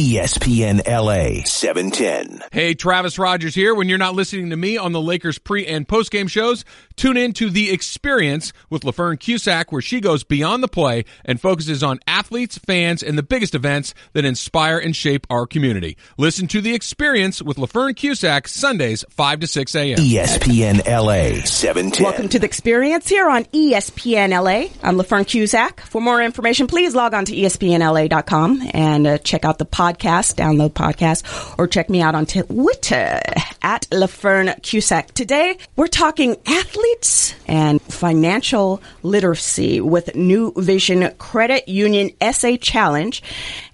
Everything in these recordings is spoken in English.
ESPN LA 710. Hey, Travis Rogers here. When you're not listening to me on the Lakers pre and post game shows, tune in to The Experience with LaFern Cusack, where she goes beyond the play and focuses on athletes, fans, and the biggest events that inspire and shape our community. Listen to The Experience with LaFern Cusack Sundays, 5 to 6 a.m. ESPN LA 710. Welcome to The Experience here on ESPN LA. I'm LaFern Cusack. For more information, please log on to ESPNLA.com and uh, check out the podcast, download podcast, or check me out on Twitter at LaFern Cusack. Today, we're talking athletes and financial literacy with Nuvision Credit Union Essay Challenge.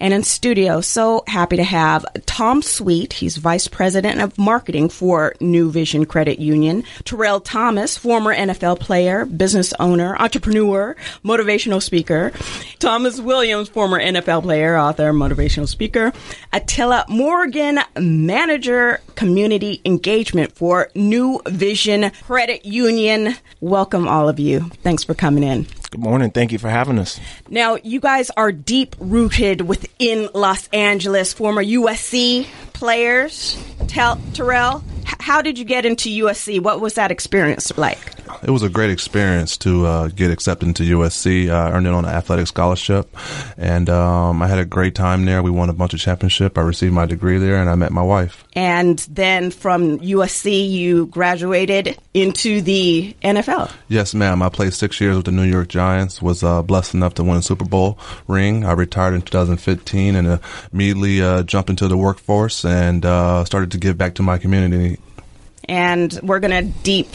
And in studio, so happy to have Tom Sweet. He's Vice President of Marketing for Nuvision Credit Union. Terrell Thomas, former NFL player, business owner, entrepreneur, motivational speaker. Thomas Williams, former NFL player, author, motivational speaker. Attila Morgan, manager, community engagement for Nuvision Credit Union. Welcome, all of you. Thanks for coming in. Good morning. Thank you for having us. Now, you guys are deep rooted within Los Angeles, former USC players. Tell Terrell, how did you get into USC? What was that experience like? It was a great experience to uh, get accepted into USC. I earned it on an athletic scholarship, and um, I had a great time there. We won a bunch of championship. I received my degree there, and I met my wife. And then from USC, you graduated into the NFL. Yes, ma'am. I played six years with the New York Giants. Was uh, blessed enough to win a Super Bowl ring. I retired in 2015 and uh, immediately uh, jumped into the workforce and uh, started to give back to my community. And we're going to deep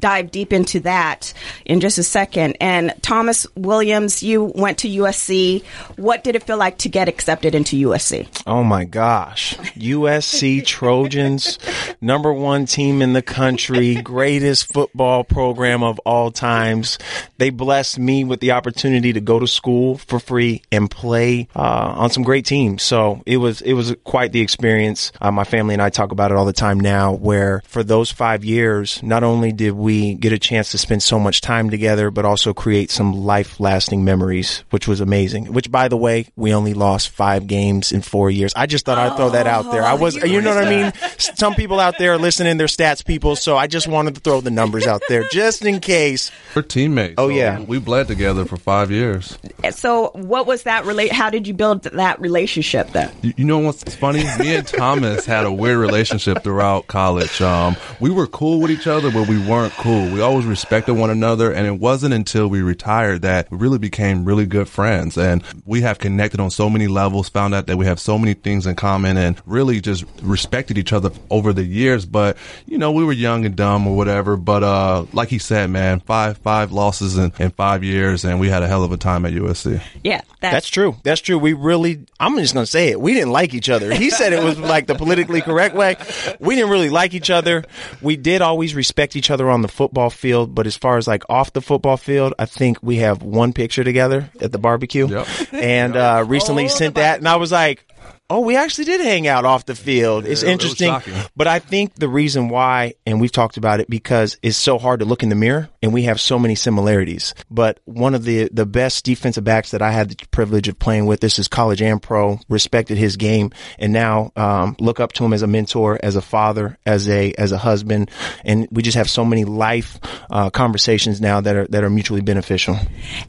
dive deep into that in just a second. And Thomas Williams, you went to USC. What did it feel like to get accepted into USC? Oh my gosh. USC Trojans, number one team in the country, greatest football program of all times. They blessed me with the opportunity to go to school for free and play uh, on some great teams. So it was it was quite the experience. Uh, my family and I talk about it all the time now. Where for those five years, not only did we get a chance to spend so much time together, but also create some life lasting memories, which was amazing. Which, by the way, we only lost five games in four years. I just thought I'd throw that out there. I was, you know what I mean? Some people out there are listening, they're stats people, so I just wanted to throw the numbers out there just in case. We're teammates. Oh, so yeah. we bled together for five years. So, what was that relate? How did you build that relationship then? You, you know what's funny? Me and Thomas had a weird relationship throughout college. Um, we were cool with each other, but we weren't cool. We always respected one another, and it wasn't until we retired that we really became really good friends. And we have connected on so many levels, found out that we have so many things in common, and really just respected each other over the years. But you know, we were young and dumb or whatever. But uh, like he said, man, five five losses in, in five years, and we had a hell of a time at USC. Yeah, That's true. That's true. We really, I'm just going to say it. We didn't like each other. He said it was like the politically correct way. We didn't really like each other. We did always respect each other on the football field, but as far as like off the football field, I think we have one picture together at the barbecue. Yep. And uh, recently Oh, sent that, and I was like, Oh, we actually did hang out off the field. it's interesting. shocking. But I think the reason why, and we've talked about it because it's so hard to look in the mirror and we have so many similarities. But one of the, the best defensive backs that I had the privilege of playing with, this is college and pro, respected his game and now, um, look up to him as a mentor, as a father, as a, as a husband. And we just have so many life, uh, conversations now that are, that are mutually beneficial.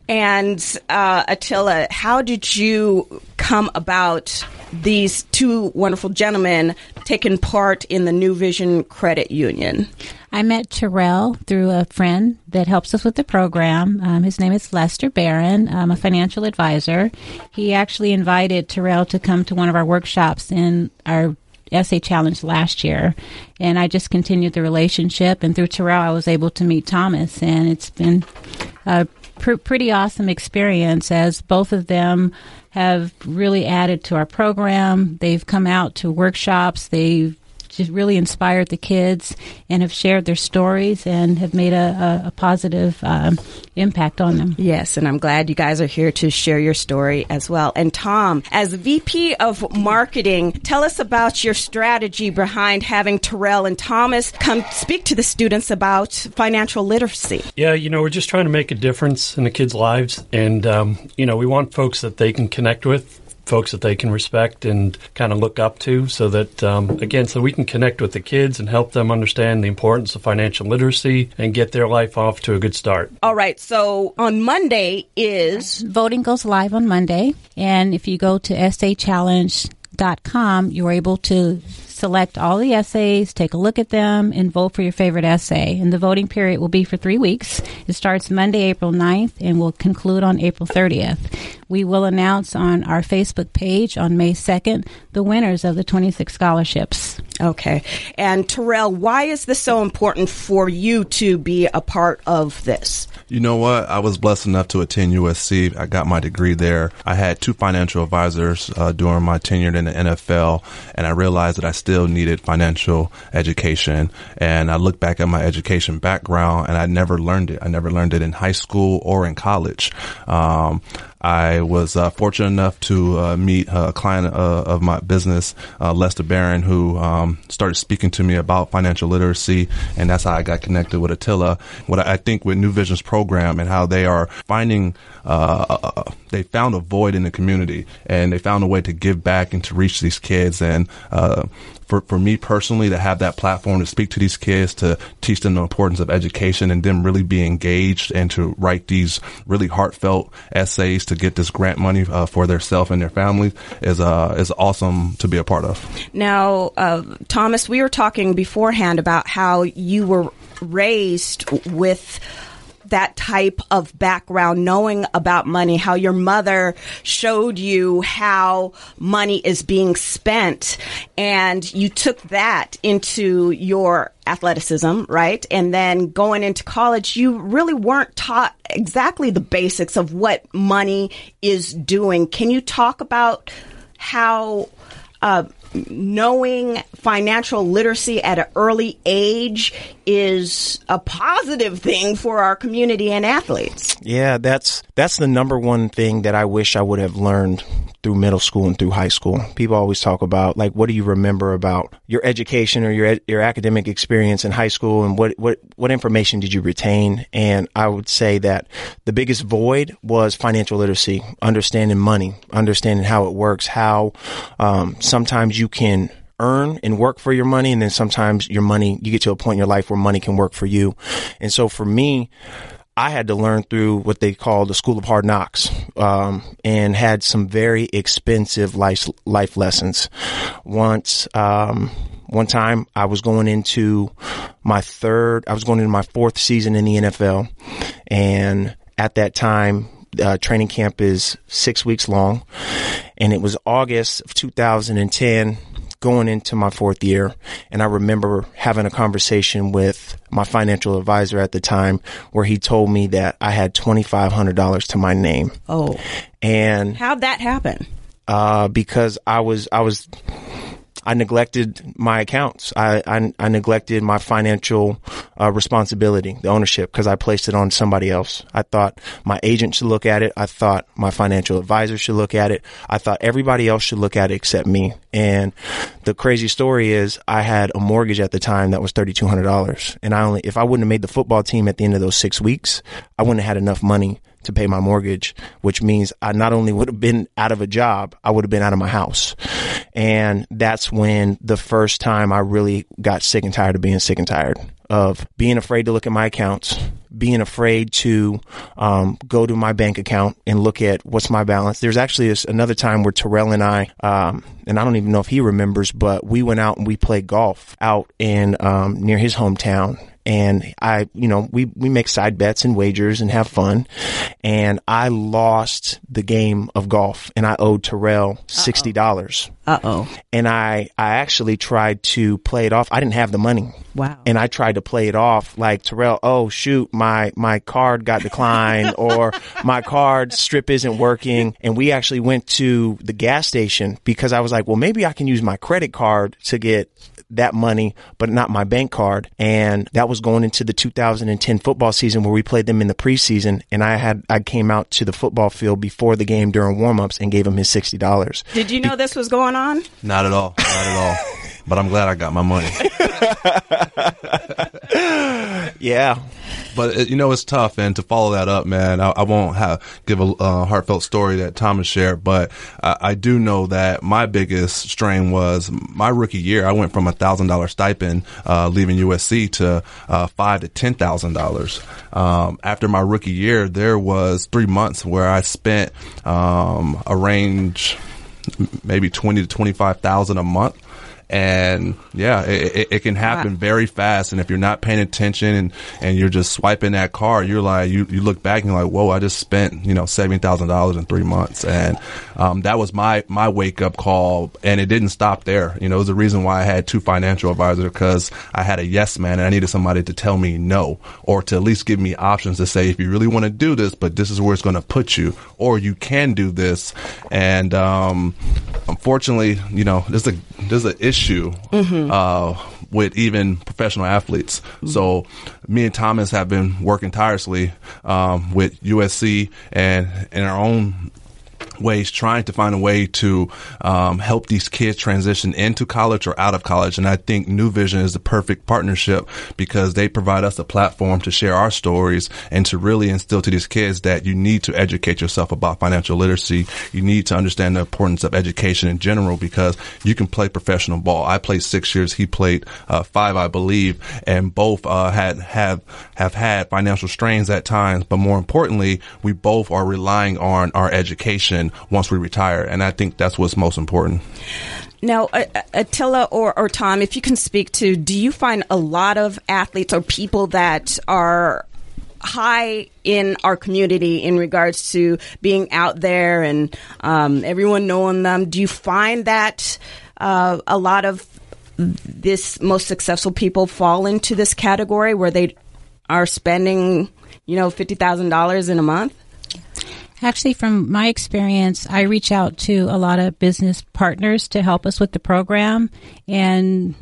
And uh, Attila, how did you come about these two wonderful gentlemen taking part in the Nuvision Credit Union? I met Terrell through a friend that helps us with the program. Um, his name is Lester Barron. I'm a financial advisor. He actually invited Terrell to come to one of our workshops in our essay challenge last year, and I just continued the relationship. And through Terrell, I was able to meet Thomas, and it's been a pr- pretty awesome experience as both of them have really added to our program. They've come out to workshops. They've just really inspired the kids and have shared their stories and have made a, a, a positive um, impact on them. Yes, and I'm glad you guys are here to share your story as well. And Tom, as VP of Marketing, tell us about your strategy behind having Terrell and Thomas come speak to the students about financial literacy. Yeah, you know, we're just trying to make a difference in the kids' lives, and um, you know, we want folks that they can connect with folks that they can respect and kind of look up to so that, um, again, so we can connect with the kids and help them understand the importance of financial literacy and get their life off to a good start. All right. So on Monday is Voting goes live on Monday, and if you go to essaychallenge.com, you're able to select all the essays, take a look at them, and vote for your favorite essay. And the voting period will be for three weeks. It starts Monday, April 9th, and will conclude on April 30th. We will announce on our Facebook page on May 2nd the winners of the 26 scholarships. okay. And Terrell, why is this so important for you to be a part of this? You know what? I was blessed enough to attend USC. I got my degree there. I had two financial advisors uh, during my tenure in the NFL, and I realized that I still needed financial education. And I look back at my education background, and I never learned it. I never learned it in high school or in college. Um, I was uh, fortunate enough to uh, meet a client uh, of my business, uh, Lester Barron, who um, started speaking to me about financial literacy, and that's how I got connected with Attila. What I think with Nuvision's program and how they are finding, uh, they found a void in the community, and they found a way to give back and to reach these kids. And uh, for, for me personally, to have that platform to speak to these kids, to teach them the importance of education, and them really be engaged and to write these really heartfelt essays to get this grant money uh, for their self and their families is uh, is awesome to be a part of. Now, uh, Thomas, we were talking beforehand about how you were raised with that type of background, knowing about money, how your mother showed you how money is being spent, and you took that into your athleticism, right? And then going into college, you really weren't taught exactly the basics of what money is doing. Can you talk about how uh, knowing financial literacy at an early age is a positive thing for our community and athletes. Yeah, that's that's the number one thing that I wish I would have learned through middle school and through high school. People always talk about like what do you remember about your education or your your academic experience in high school and what what what information did you retain? And I would say that the biggest void was financial literacy, understanding money, understanding how it works, how um, sometimes you can earn and work for your money and then sometimes your money you get to a point in your life where money can work for you. And so for me I had to learn through what they call the school of hard knocks, um, and had some very expensive life life lessons. Once, um, one time, I was going into my third, I was going into my fourth season in the NFL, and at that time, uh, training camp is six weeks long, and it was August of 2010 going into my fourth year. And I remember having a conversation with my financial advisor at the time where he told me that I had $2,500 to my name. Oh. And How'd that happen? uh, because I was I was I neglected my accounts. I I, I neglected my financial uh, responsibility, the ownership, because I placed it on somebody else. I thought my agent should look at it. I thought my financial advisor should look at it. I thought everybody else should look at it except me. And the crazy story is, I had a mortgage at the time that was thirty two hundred dollars, and I only if I wouldn't have made the football team at the end of those six weeks, I wouldn't have had enough money to pay my mortgage, which means I not only would have been out of a job, I would have been out of my house. And that's when the first time I really got sick and tired of being sick and tired of being afraid to look at my accounts, being afraid to um, go to my bank account and look at what's my balance. There's actually this, another time where Terrell and I, um, and I don't even know if he remembers, but we went out and we played golf out in um, near his hometown and I, you know, we, we make side bets and wagers and have fun. And I lost the game of golf and I owed Terrell $60. Uh oh. And I, I actually tried to play it off. I didn't have the money. Wow. And I tried to play it off like Terrell, oh shoot, my, my card got declined or my card strip isn't working. And we actually went to the gas station because I was like, well, maybe I can use my credit card to get that money, but not my bank card. And that was going into the 2010 football season where we played them in the preseason. And I had, I came out to the football field before the game during warmups and gave him his $60. Did you know this was going on? Not at all. Not at all. But I'm glad I got my money. Yeah. but you know it's tough, and to follow that up, man, I, I won't have give a uh, heartfelt story that Thomas shared, but I, I do know that my biggest strain was my rookie year. I went from a thousand dollar stipend uh, leaving USC to uh, five to ten thousand dollars. Um, after my rookie year, there was three months where I spent um, a range maybe twenty to twenty five thousand a month and yeah, it, it, it can happen very fast. And if you're not paying attention and, and you're just swiping that card, you're like, you, you look back and you're like, whoa, I just spent, you know, $70,000 in three months. And, um, that was my, my wake up call. And it didn't stop there. You know, it was the reason why I had two financial advisors because I had a yes man and I needed somebody to tell me no or to at least give me options to say, if you really want to do this, but this is where it's going to put you, or you can do this. And, um, unfortunately, you know, there's a, there's an issue issue mm-hmm. uh, with even professional athletes. Mm-hmm. So me and Thomas have been working tirelessly um, with USC and in our own ways trying to find a way to um, help these kids transition into college or out of college. And I think Nuvision is the perfect partnership because they provide us a platform to share our stories and to really instill to these kids that you need to educate yourself about financial literacy. You need to understand the importance of education in general because you can play professional ball. I played six years. He played uh, five, I believe, and both uh, had have have had financial strains at times. But more importantly, we both are relying on our education once we retire. And I think that's what's most important. Now, uh, uh, Attila or, or Tom, if you can speak to, do you find a lot of athletes or people that are high in our community in regards to being out there and um, everyone knowing them? Do you find that uh, a lot of this most successful people fall into this category where they are spending, you know, fifty thousand dollars in a month? Actually, from my experience, I reach out to a lot of business partners to help us with the program, and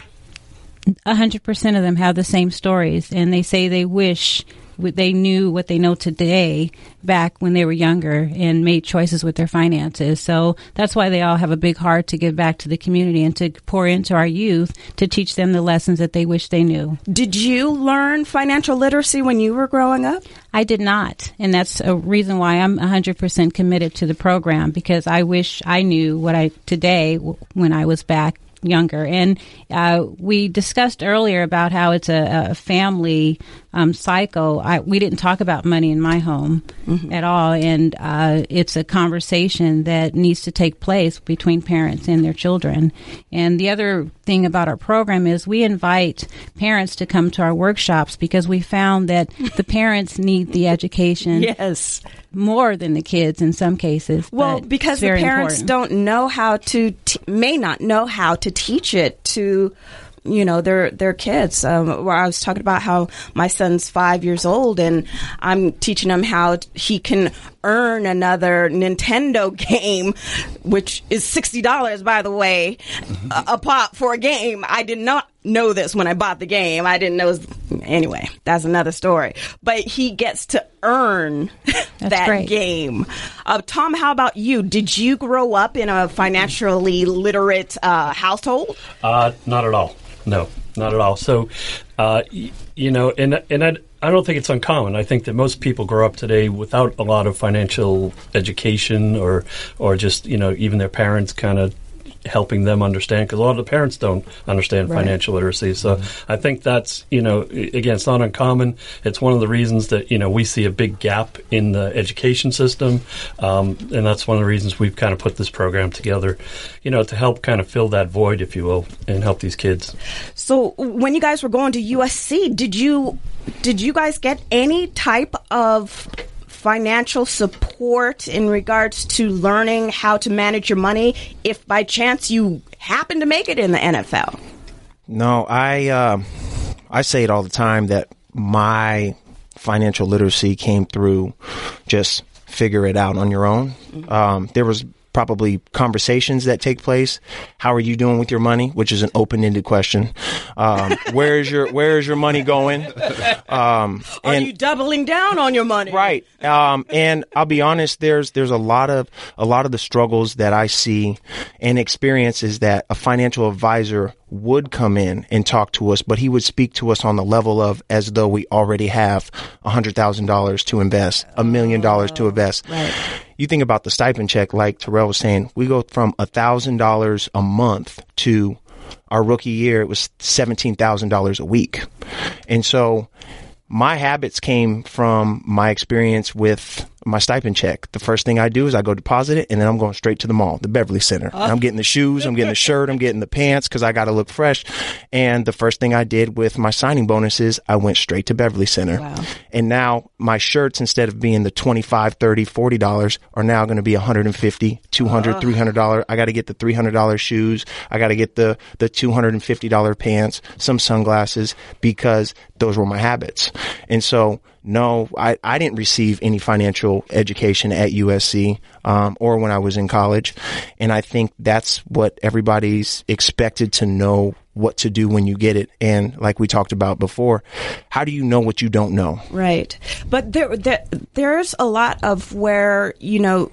100% of them have the same stories, and they say they wish they knew what they know today back when they were younger and made choices with their finances. So that's why they all have a big heart to give back to the community and to pour into our youth to teach them the lessons that they wish they knew. Did you learn financial literacy when you were growing up? I did not. And that's a reason why I'm 100% committed to the program because I wish I knew what I today when I was back younger. And uh, we discussed earlier about how it's a, a family um, cycle. I, we didn't talk about money in my home mm-hmm. at all, and uh, it's a conversation that needs to take place between parents and their children. And the other thing about our program is we invite parents to come to our workshops because we found that the parents need the education. Yes more than the kids in some cases. Well, because the parents important. don't know how to, may not know how to teach it to you know their their kids. Um, where I was talking about how my son's five years old, and I'm teaching him how he can earn another Nintendo game, which is sixty dollars, by the way, a, a, pop for a game. I did not know this when I bought the game. I didn't know. Was, anyway, that's another story. But he gets to earn that great. game. Uh, Tom, how about you? Did you grow up in a financially literate uh, household? Uh, not at all. No, not at all. So, uh, you know, and and I, I don't think it's uncommon. I think that most people grow up today without a lot of financial education, or or just you know even their parents kind of helping them understand because a lot of the parents don't understand right. financial literacy. So mm-hmm. I think that's you know again it's not uncommon. It's one of the reasons that you know we see a big gap in the education system, um, and that's one of the reasons we've kind of put this program together, you know, to help kind of fill that void, if you will, and help these kids. So when you guys were going to USC, did you did you guys get any type of financial support in regards to learning how to manage your money if by chance you happen to make it in the NFL? No, I uh, I say it all the time that my financial literacy came through just figure it out on your own. Mm-hmm. Um, there was probably conversations that take place. How are you doing with your money? Which is an open-ended question. Um, where is your Where is your money going? Um, Are and- you doubling down on your money? Right. Um, and I'll be honest, there's there's a lot of a lot of the struggles that I see and experience is that a financial advisor would come in and talk to us, but he would speak to us on the level of as though we already have a hundred thousand dollars to invest, a million dollars to invest. Right. You think about the stipend check, like Terrell was saying, we go from a thousand dollars a month to our rookie year, it was seventeen thousand dollars a week. And so my habits came from my experience with my stipend check. The first thing I do is I go deposit it and then I'm going straight to the mall, the Beverly Center. I'm getting the shoes, I'm getting the shirt, I'm getting the pants because I got to look fresh. And the first thing I did with my signing bonuses, I went straight to Beverly Center. And now my shirts, instead of being the 25 30 $40, are now going to be 150 200 $300. I got to get the $300 shoes. I got to get the, the $250 pants, some sunglasses because those were my habits. And so, no, I, I didn't receive any financial education at USC um, or when I was in college. And I think that's what everybody's expected to know what to do when you get it. And like we talked about before, how do you know what you don't know? Right. But there, there there's a lot of where, you know,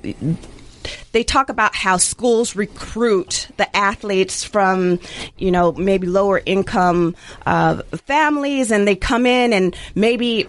they talk about how schools recruit the athletes from, you know, maybe lower income uh, families, and they come in and maybe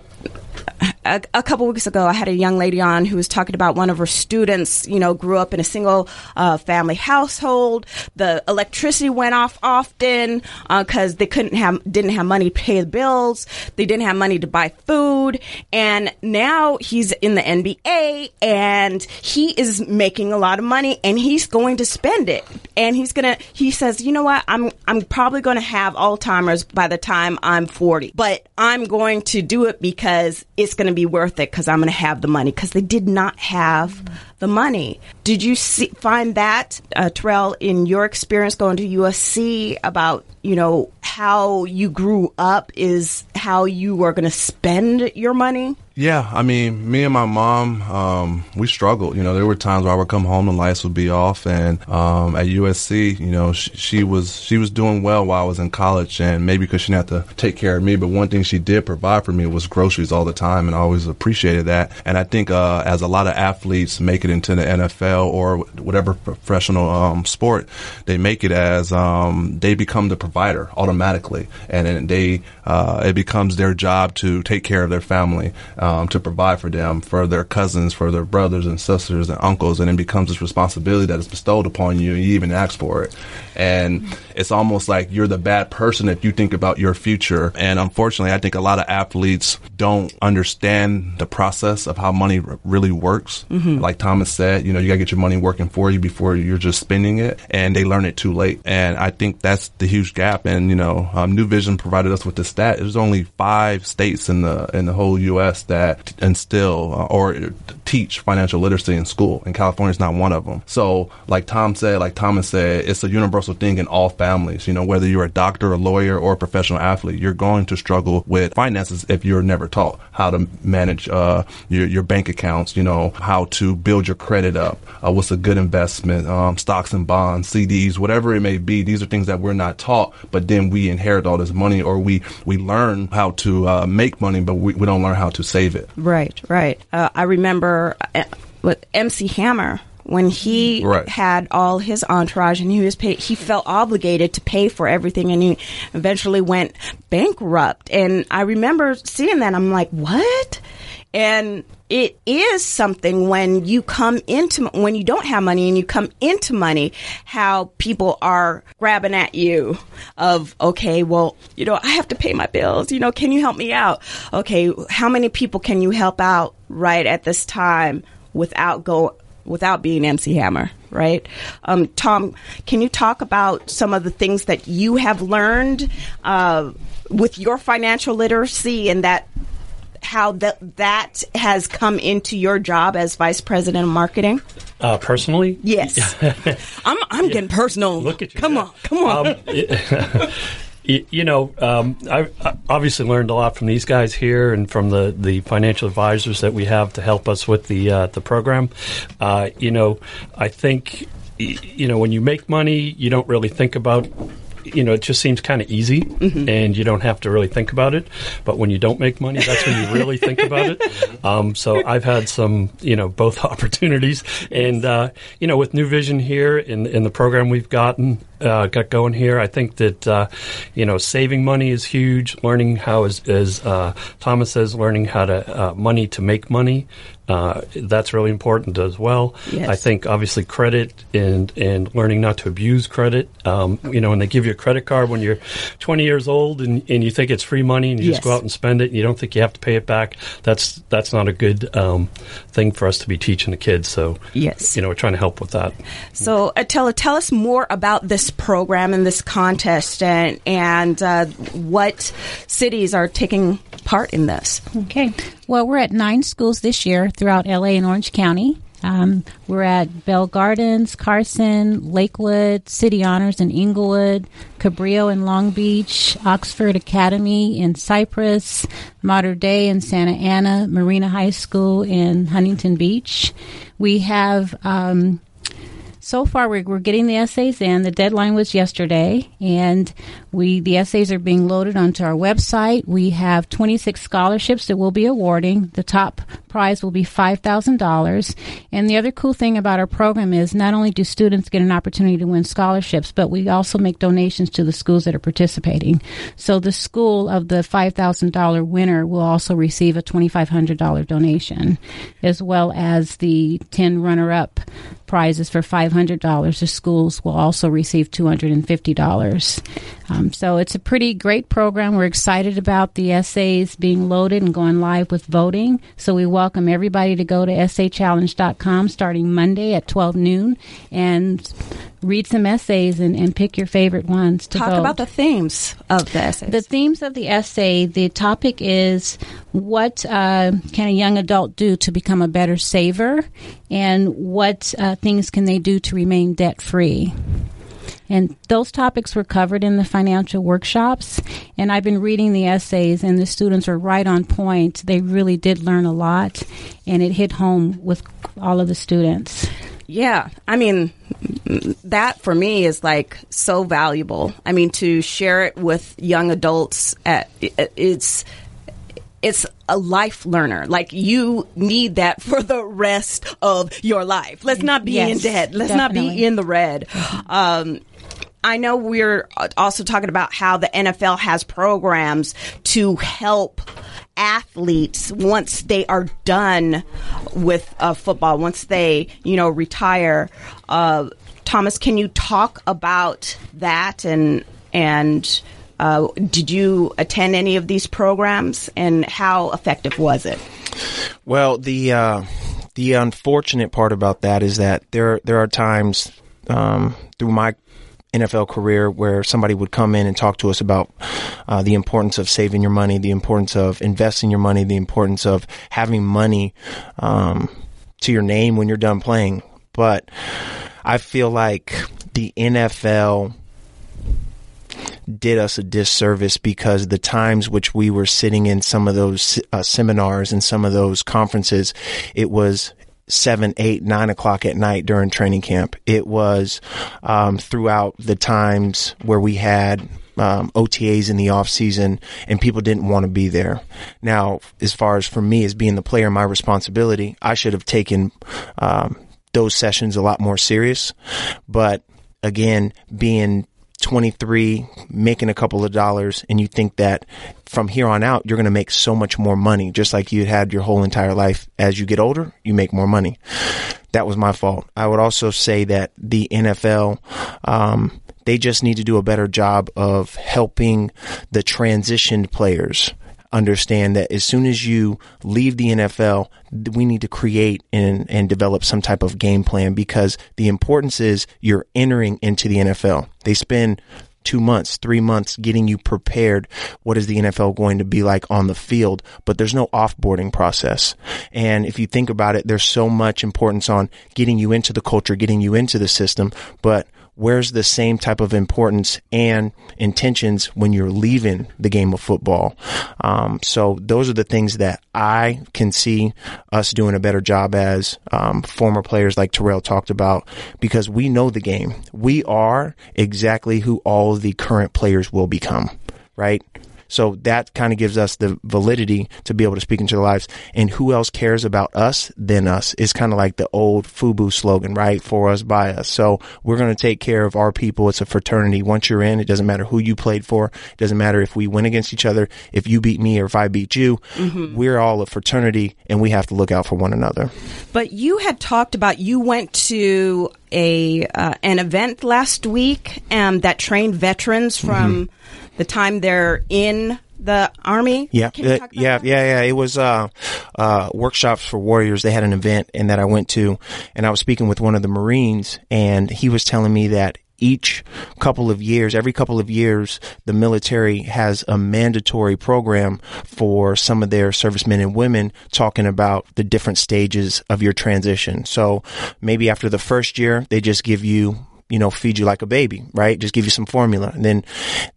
a, a couple weeks ago, I had a young lady on who was talking about one of her students, you know, grew up in a single uh, family household. The electricity went off often because they couldn't have, didn't have money to pay the bills. They didn't have money to buy food. And now he's in the NBA and he is making a lot of money and he's going to spend it. And he's going to, he says, you know what? I'm, I'm probably going to have Alzheimer's by the time I'm 40, but I'm going to do it because it's going to be worth it because I'm going to have the money because they did not have the money. Did you see, find that, uh, Terrell, in your experience going to USC about, you know, how you grew up is how you are going to spend your money? Yeah, I mean, me and my mom, um, we struggled. You know, there were times where I would come home, the lights would be off, and um, at USC, you know, she, she was she was doing well while I was in college, and maybe because she didn't have to take care of me, but one thing she did provide for me was groceries all the time, and I always appreciated that. And I think uh, as a lot of athletes make it into the NFL or whatever professional um, sport, they make it as um, they become the provider automatically, and then they uh, it becomes their job to take care of their family. Um, to provide for them, for their cousins, for their brothers and sisters and uncles, and it becomes this responsibility that is bestowed upon you, and you even ask for it. And it's almost like you're the bad person if you think about your future. And unfortunately, I think a lot of athletes don't understand the process of how money r- really works. Like Thomas said, you know, you gotta get your money working for you before you're just spending it, and they learn it too late. And I think that's the huge gap. And you know, um, Nuvision provided us with the stat. There's only five states in the in the whole U.S. that instill uh, or teach financial literacy in school, and California is not one of them. So, like Tom said, like Thomas said, it's a universal thing in all families. You know, whether you're a doctor, a lawyer, or a professional athlete, you're going to struggle with finances if you're never taught how to manage uh, your your bank accounts. You know, how to build your credit up, uh, what's a good investment, um, stocks and bonds, CDs, whatever it may be. These are things that we're not taught, but then we inherit all this money, or we we learn how to uh, make money, but we, we don't learn how to save it. Right, right. Uh, I remember uh, with MC Hammer when he Right. had all his entourage and he was paid, he felt obligated to pay for everything and he eventually went bankrupt. And I remember seeing that. I'm like, what? And it is something when you come into when you don't have money and you come into money how people are grabbing at you of okay well you know i have to pay my bills you know can you help me out okay how many people can you help out right at this time without go without being MC Hammer, right? Um, Tom, can you talk about some of the things that you have learned uh, with your financial literacy and that how that that has come into your job as vice president of marketing? Uh, personally, Yes, I'm I'm getting personal. Look at you. Come yeah. on, come on. Um, it- you know, um, I, I obviously learned a lot from these guys here and from the, the financial advisors that we have to help us with the uh, the program. Uh, you know, I think you know when you make money, you don't really think about. You know, it just seems kind of easy, and you don't have to really think about it. But when you don't make money, that's when you really think about it. Um, so I've had some, you know, both opportunities, and uh, you know, with Nuvision here in in the program we've gotten uh, got going here, I think that uh, you know, saving money is huge. Learning how, as, as uh, Thomas says, learning how to uh, money to make money. Uh, that's really important as well. Yes. I think obviously credit and and learning not to abuse credit. Um, you know, when they give you a credit card when you're 20 years old and, and you think it's free money and you Yes. just go out and spend it and you don't think you have to pay it back. That's that's not a good um, thing for us to be teaching the kids. So Yes. you know, we're trying to help with that. So, Attila, tell us more about this program and this contest, and and uh, what cities are taking part in this. Okay. Well, we're at nine schools this year throughout LA and Orange County. Um, we're at Bell Gardens, Carson, Lakewood, City Honors in Inglewood, Cabrillo in Long Beach, Oxford Academy in Cypress, Mater Dei in Santa Ana, Marina High School in Huntington Beach. We have um, so far we're, we're getting the essays in. The deadline was yesterday and we the essays are being loaded onto our website. We have 26 scholarships that we'll be awarding. The top prize will be $5000 and the other cool thing about our program is not only do students get an opportunity to win scholarships but we also make donations to the schools that are participating. So the school of the $5000 winner will also receive a $2500 donation as well as the 10 runner-up prizes for $500. The schools will also receive $250. Um, so it's a pretty great program. We're excited about the essays being loaded and going live with voting. So we welcome everybody to go to essaychallenge.com starting Monday at 12 noon and read some essays and, and pick your favorite ones to Talk vote. about the themes of the essays. The themes of the essay, the topic is what uh, can a young adult do to become a better saver, and what uh, things can they do to remain debt free. And those topics were covered in the financial workshops. And I've been reading the essays, and the students are right on point. They really did learn a lot, and it hit home with all of the students. Yeah, I mean, that for me is like so valuable. I mean, to share it with young adults, at, it's it's a life learner. Like you need that for the rest of your life. Let's not be in debt. Let's not be in the red. Um, I know we're also talking about how the NFL has programs to help athletes once they are done with uh, football, once they, you know, retire. Uh, Thomas, can you talk about that and and uh, did you attend any of these programs and how effective was it? Well, the uh, the unfortunate part about that is that there there are times um, through my NFL career where somebody would come in and talk to us about uh, the importance of saving your money, the importance of investing your money, the importance of having money um, to your name when you're done playing. But I feel like the NFL did us a disservice because the times which we were sitting in some of those uh, seminars and some of those conferences, it was seven, eight, nine o'clock at night during training camp. It was um, throughout the times where we had um, OTAs in the off season and people didn't want to be there. Now, as far as for me as being the player, my responsibility, I should have taken um, those sessions a lot more serious. But again, being 23, making a couple of dollars, and you think that from here on out, you're going to make so much more money, just like you had your whole entire life. As you get older, you make more money. That was my fault. I would also say that the NFL, um, they just need to do a better job of helping the transitioned players understand that as soon as you leave the NFL, we need to create and, and develop some type of game plan because the importance is you're entering into the NFL. They spend two months, three months getting you prepared. What is the NFL going to be like on the field? But there's no offboarding process. And if you think about it, there's so much importance on getting you into the culture, getting you into the system. But where's the same type of importance and intentions when you're leaving the game of football? Um, so those are the things that I can see us doing a better job as um, former players like Terrell talked about because we know the game. We are exactly who all the current players will become, right? So that kind of gives us the validity to be able to speak into their lives. And who else cares about us than us? It's kind of like the old FUBU slogan, right? For us, by us. So we're going to take care of our people. It's a fraternity. Once you're in, it doesn't matter who you played for. It doesn't matter if we win against each other, if you beat me or if I beat you. We're all a fraternity and we have to look out for one another. But you had talked about you went to a uh, an event last week um, that trained veterans from the time they're in the army. Yeah, uh, yeah, yeah, yeah. It was uh, uh, workshops for warriors. They had an event, and that I went to, and I was speaking with one of the Marines, and he was telling me that each couple of years, every couple of years, the military has a mandatory program for some of their servicemen and women talking about the different stages of your transition. So maybe after the first year, they just give you you know, feed you like a baby, right? Just give you some formula. And then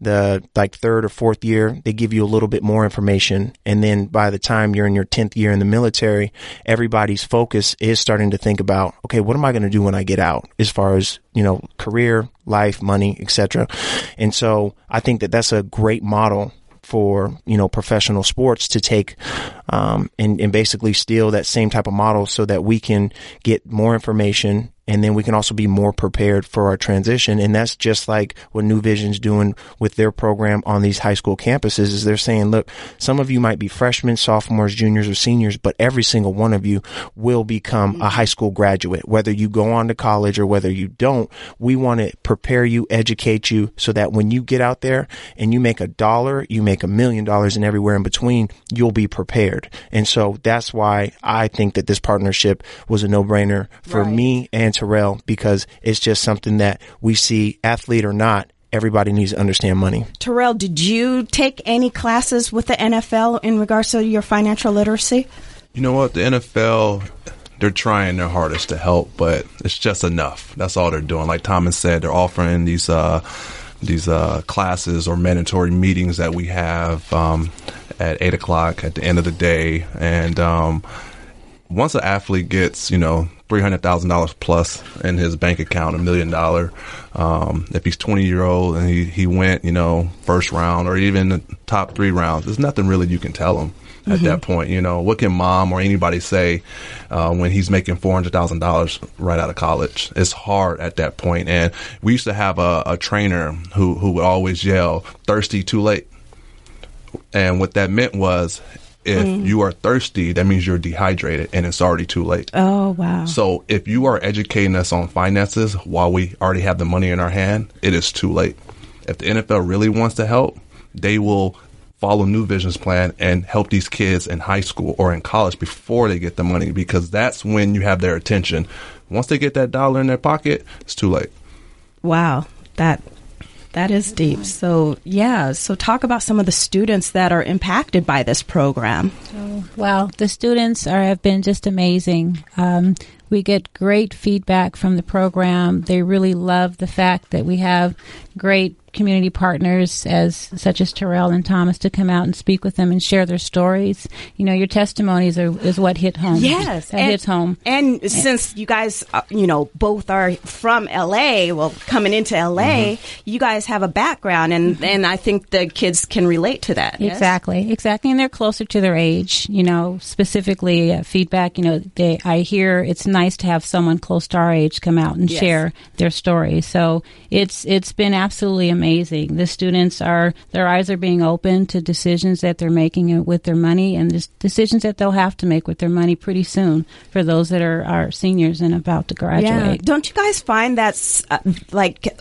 the like third or fourth year, they give you a little bit more information. And then by the time you're in your 10th year in the military, everybody's focus is starting to think about, okay, what am I going to do when I get out as far as, you know, career, life, money, etc. And so I think that that's a great model for you know professional sports to take um, and, and basically steal that same type of model so that we can get more information and then we can also be more prepared for our transition. And that's just like what Nuvision's doing with their program on these high school campuses is they're saying look some of you might be freshmen sophomores juniors or seniors but every single one of you will become a high school graduate. Whether you go on to college or whether you don't we want to prepare you educate you so that when you get out there and you make a dollar you make a million dollars and everywhere in between you'll be prepared. And so that's why i think that this partnership was a no-brainer for Right. me and terrell because it's just something that we see athlete or not everybody needs to understand money Terrell, did you take any classes with the NFL in regards to your financial literacy? You know what? The NFL, they're trying their hardest to help, but it's just enough. That's all they're doing. Like Thomas said, they're offering these uh, these uh, classes or mandatory meetings that we have um, at eight o'clock at the end of the day, and um, once an athlete gets, you know, three hundred thousand dollars plus in his bank account, a million dollar. Um, if he's twenty year old and he, he went, you know, first round or even the top three rounds, there's nothing really you can tell him at that point. You know, what can mom or anybody say uh, when he's making four hundred thousand dollars right out of college? It's hard at that point. And we used to have a, a trainer who who would always yell, "Thirsty, too late." And what that meant was, if mm. you are thirsty, that means you're dehydrated and it's already too late. Oh, wow. So if you are educating us on finances while we already have the money in our hand, it is too late. If the NFL really wants to help, they will follow Nuvision's plan and help these kids in high school or in college before they get the money because that's when you have their attention. Once they get that dollar in their pocket, it's too late. Wow, that that is deep. So yeah, so talk about some of the students that are impacted by this program. Well, the students are have been just amazing. Um, we get great feedback from the program. They really love the fact that we have great community partners as such as Terrell and Thomas to come out and speak with them and share their stories. You know, your testimonies are is what hit home. Yes, that hits home. And since you guys, uh, you know, both are from LA, well, coming into LA, you guys have a background, and and I think the kids can relate to that. yes? Exactly, exactly, and they're closer to their age. You know, specifically uh, feedback. You know, they I hear it's nice to have someone close to our age come out and Yes. share their story. So it's it's been absolutely amazing. The students are their eyes are being opened to decisions that they're making with their money, and this decisions that they'll have to make with their money pretty soon for those that are are seniors and about to Yeah. graduate. Don't you guys find that's uh, like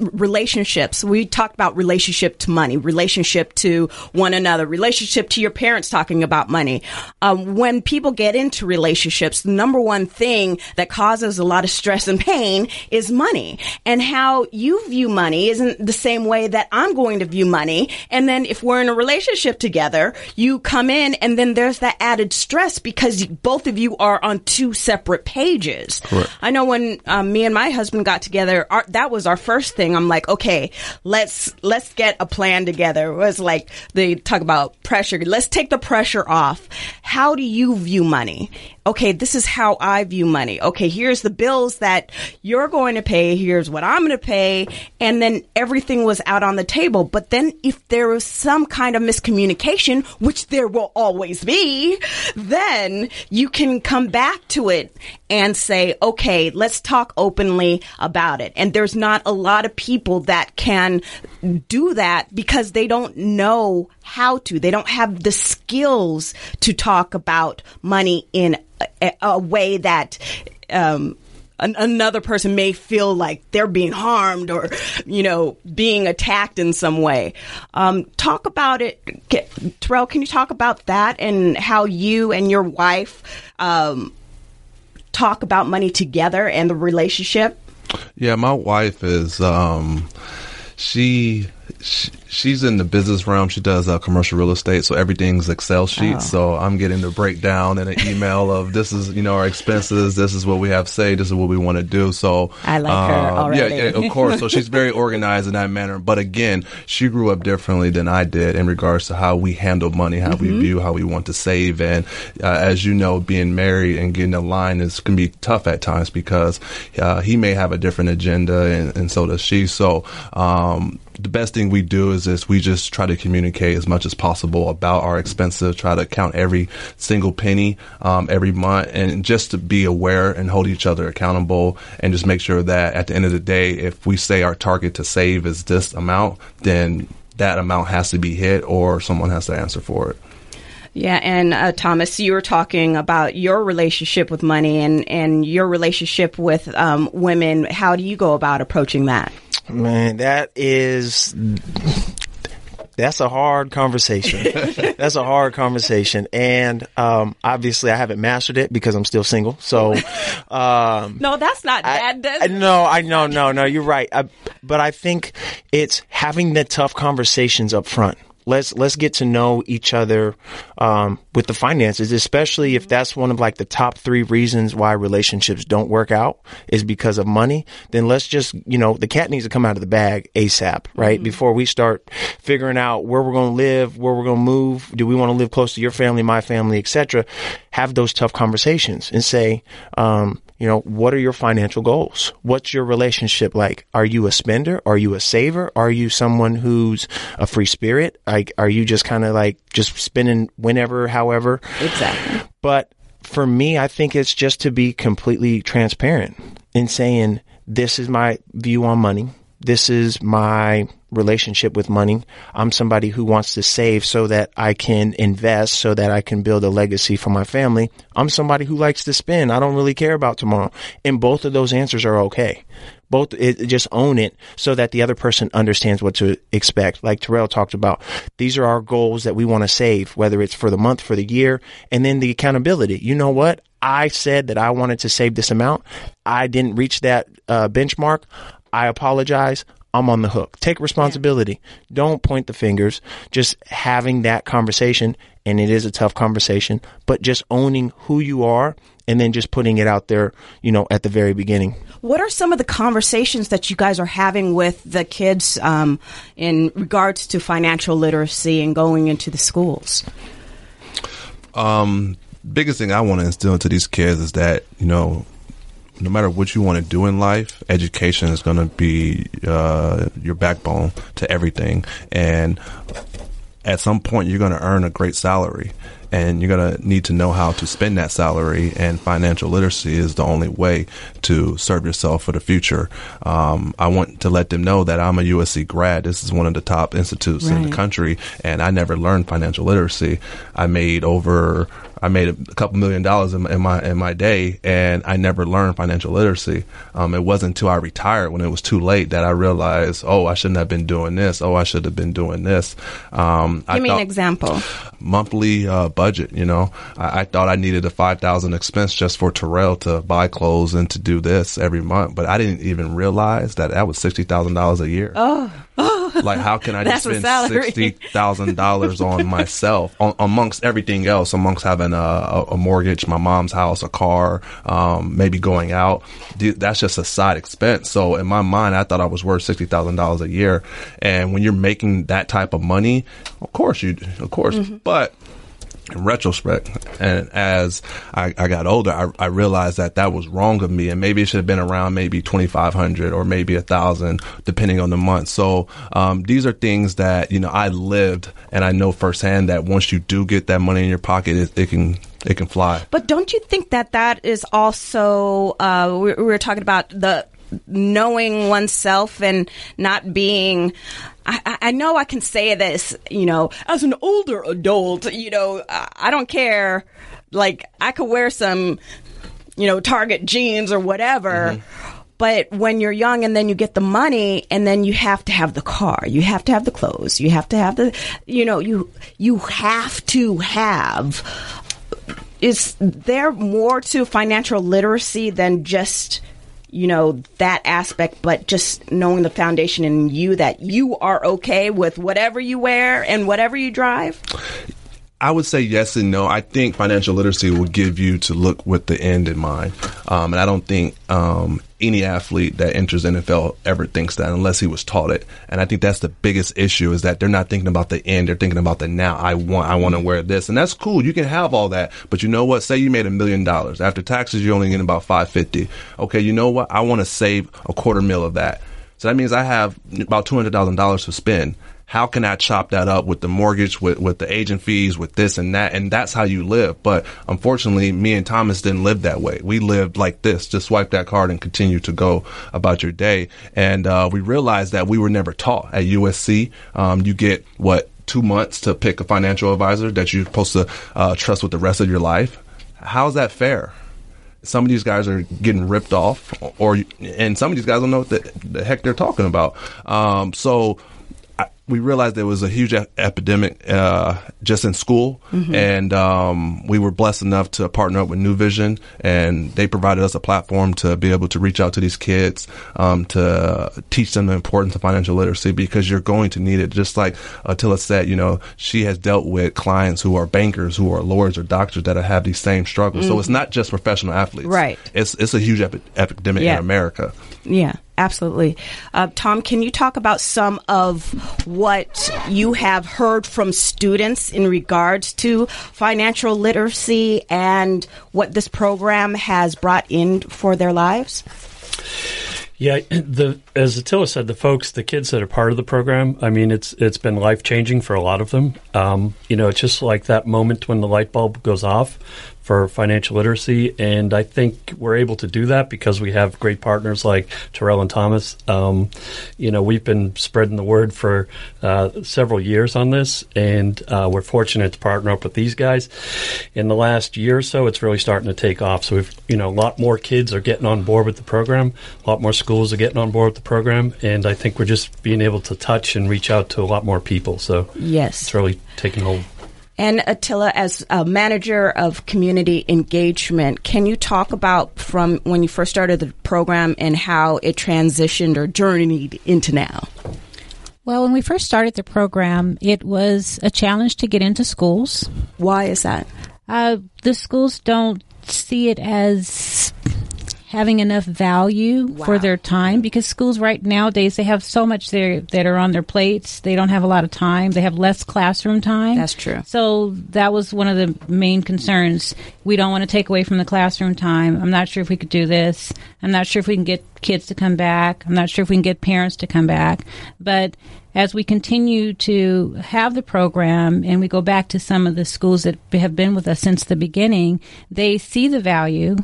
relationships. We talked about relationship to money, relationship to one another, relationship to your parents talking about money. Um, when people get into relationships, the number one thing that causes a lot of stress and pain is money. And how you view money isn't the same way that I'm going to view money. And then if we're in a relationship together, you come in and then there's that added stress because both of you are on two separate pages. Correct. I know when um, me and my husband got together, our, that was our first thing. I'm like, okay, let's let's get a plan together. It was like they talk about pressure. Let's take the pressure off. How do you view money? Okay, this is how I view money. Okay, here's the bills that you're going to pay. Here's what I'm going to pay. And then everything was out on the table. But then if there was some kind of miscommunication, which there will always be, then you can come back to it and say, okay, let's talk openly about it. And there's not a lot of people that can do that because they don't know how to. They don't have the skills to talk about money in a, a way that, um, an, another person may feel like they're being harmed or, you know, being attacked in some way. Um, talk about it. Get, Terrell, can you talk about that and how you and your wife um, talk about money together and the relationship? Yeah, my wife is um she, she she's in the business realm. She does uh, commercial real estate, so everything's Excel sheets. Oh. So I'm getting the breakdown and an email of this is you know our expenses. This is what we have say. This is what we want to do. So I like her uh, already. Yeah, yeah, of course. So she's very organized in that manner. But again, she grew up differently than I did in regards to how we handle money, how Mm-hmm. we view, how we want to save. And uh, as you know, being married and getting a line is can be tough at times because uh, he may have a different agenda, and, and so does she. So. Um, the best thing we do is this we just try to communicate as much as possible about our expenses try to count every single penny um, every month and just to be aware and hold each other accountable and just make sure that at the end of the day if we say our target to save is this amount then that amount has to be hit or someone has to answer for it Yeah, and uh, Thomas, you were talking about your relationship with money and, and your relationship with um, women. How do you go about approaching that? Man, that is that's a hard conversation. that's a hard conversation, and um, obviously I haven't mastered it because I'm still single. So, um, No, that's not I, bad. No, I no no no. You're right. I, but I think it's having the tough conversations up front. Let's let's get to know each other um, with the finances, especially if that's one of like the top three reasons why relationships don't work out is because of money. Then let's just you know the cat needs to come out of the bag asap, right? Before we start figuring out where we're going to live, where we're going to move. Do we want to live close to your family, my family, etc. Have those tough conversations and say, um, you know, what are your financial goals? What's your relationship like? Are you a spender? Are you a saver? Are you someone who's a free spirit? Like, are you just kind of like just spending whenever, however? Exactly. But for me, I think it's just to be completely transparent in saying, this is my view on money. This is my relationship with money. I'm somebody who wants to save so that I can invest, so that I can build a legacy for my family. I'm somebody who likes to spend. I don't really care about tomorrow. And both of those answers are okay. Both, it, just own it so that the other person understands what to expect. Like Terrell talked about, these are our goals that we want to save, whether it's for the month, for the year, and then the accountability. You know what? I said that I wanted to save this amount. I didn't reach that uh, benchmark. I apologize. I'm on the hook. Take responsibility. Don't point the fingers. Just having that conversation, and it is a tough conversation, but just owning who you are and then just putting it out there, you know, at the very beginning. What are some of the conversations that you guys are having with the kids um, in regards to financial literacy and going into the schools? um, biggest thing I want to instill into these kids is that you know, no matter what you want to do in life, education is going to be uh, your backbone to everything. And at some point, you're going to earn a great salary, and you're going to need to know how to spend that salary. And financial literacy is the only way to serve yourself for the future. Um, I want to let them know that I'm a USC grad. This is one of the top institutes in the country, and I never learned financial literacy. I made over I made a couple million dollars in, in my in my day, and I never learned financial literacy. Um, it wasn't until I retired when it was too late that I realized, oh, I shouldn't have been doing this. Oh, I should have been doing this. Um, I Give me an example. monthly uh, budget. You know, I, I thought I needed a five thousand expense just for Terrell to buy clothes and to do this every month, but I didn't even realize that that was sixty thousand dollars a year. Oh. like how can I just spend sixty thousand dollars on myself on, amongst everything else, amongst having a, a, a mortgage, my mom's house, a car, um, maybe going out. Dude, That's just a side expense. So in my mind, I thought I was worth sixty thousand dollars a year. And when you're making that type of money, of course you, of course, but in retrospect, and as I, I got older, I, I realized that that was wrong of me, and maybe it should have been around maybe twenty five hundred or maybe a thousand, depending on the month. So um, these are things that you know I lived, and I know firsthand that once you do get that money in your pocket, it, it can it can fly. But don't you think that that is also uh, we, we were talking about the knowing oneself and not being. I, I- know I can say this, you know, as an older adult, you know, I, I don't care. Like I could wear some, you know, Target jeans or whatever. Mm-hmm. But when you're young and then you get the money and then you have to have the car, you have to have the clothes, you have to have the, you know, you, you have to have is there more to financial literacy than just you know that aspect but just knowing the foundation in you that you are okay with whatever you wear and whatever you drive I would say yes and no. I think financial literacy will give you to look with the end in mind, um, and I don't think um, any athlete that enters NFL ever thinks that unless he was taught it. And I think that's the biggest issue is that they're not thinking about the end; they're thinking about the now. I want, I want to wear this, and that's cool. You can have all that, but you know what? Say you made a million dollars after taxes, you're only getting about five fifty. Okay, you know what? I want to save a quarter mil of that. So that means I have about two hundred thousand dollars to spend. How can I chop that up with the mortgage, with, with the agent fees, with this and that? And that's how you live. But unfortunately, me and Thomas didn't live that way. We lived like this. Just swipe that card and continue to go about your day. And uh, we realized that we were never taught at USC. Um, you get what two months to pick a financial advisor that you're supposed to uh, trust with the rest of your life. How's that fair? some of these guys are getting ripped off, or and some of these guys don't know what the, the heck they're talking about. Um, so we realized there was a huge e- epidemic uh, just in school, and um, we were blessed enough to partner up with Nuvision, and they provided us a platform to be able to reach out to these kids um, to teach them the importance of financial literacy because you're going to need it. Just like Attila said, you know, she has dealt with clients who are bankers, who are lawyers or doctors that have these same struggles. So it's not just professional athletes, Right. It's it's a huge epi- epidemic Yeah. in America. Yeah absolutely. Uh, tom can you talk about some of what you have heard from students in regards to financial literacy and what this program has brought in for their lives? Yeah, the as Attila said, the folks, the kids that are part of the program, I mean, it's it's been life changing for a lot of them. Um, you know, it's just like that moment when the light bulb goes off for financial literacy, and I think we're able to do that because we have great partners like Terrell and Thomas. Um, you know, we've been spreading the word for uh, several years on this, and uh, we're fortunate to partner up with these guys. In the last year or so, it's really starting to take off. So we've, you know, a lot more kids are getting on board with the program. A lot more schools are getting on board with the program, and I think we're just being able to touch and reach out to a lot more people. So yes it's really taking hold. And Attila, as a manager of community engagement, can you talk about from when you first started the program and how it transitioned or journeyed into now? Well, when we first started the program, it was a challenge to get into schools. Why is that? Uh, the schools don't see it as having enough value for their time because schools right nowadays they have so much there that are on their plates. They don't have a lot of time. They have less classroom time. That's true. So that was one of the main concerns. We don't want to take away from the classroom time. I'm not sure if we could do this. I'm not sure if we can get kids to come back. I'm not sure if we can get parents to come back. But as we continue to have the program and we go back to some of the schools that have been with us since the beginning, they see the value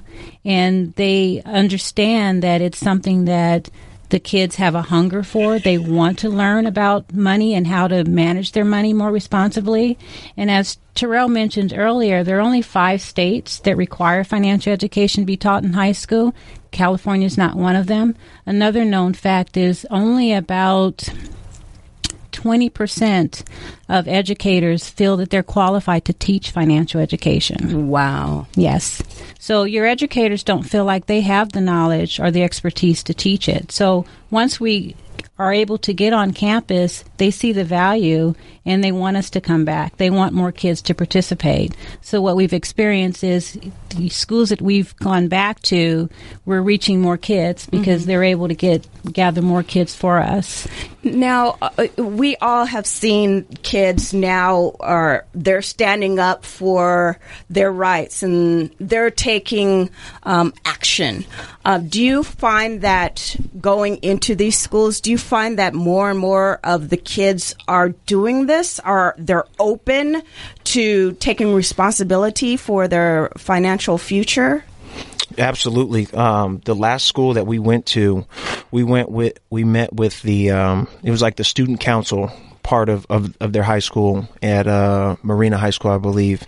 and they understand that it's something that the kids have a hunger for. They want to learn about money and how to manage their money more responsibly. And as Terrell mentioned earlier, there are only five states that require financial education be taught in high school. California is not one of them. Another known fact is only about 20% of educators feel that they're qualified to teach financial education. Wow. Yes. So your educators don't feel like they have the knowledge or the expertise to teach it. So once we are able to get on campus, they see the value and they want us to come back. They want more kids to participate. So what we've experienced is the schools that we've gone back to, we're reaching more kids because mm-hmm. they're able to get gather more kids for us. Now, uh, we all have seen kids now are they're standing up for their rights and they're taking um, action. Uh, do you find that going into these schools, do you find that more and more of the kids are doing this? Are they're open to taking responsibility for their financial future? Absolutely. Um, the last school that we went to, we went with, we met with the, um, it was like the student council part of, of, of their high school at uh, Marina High School, I believe,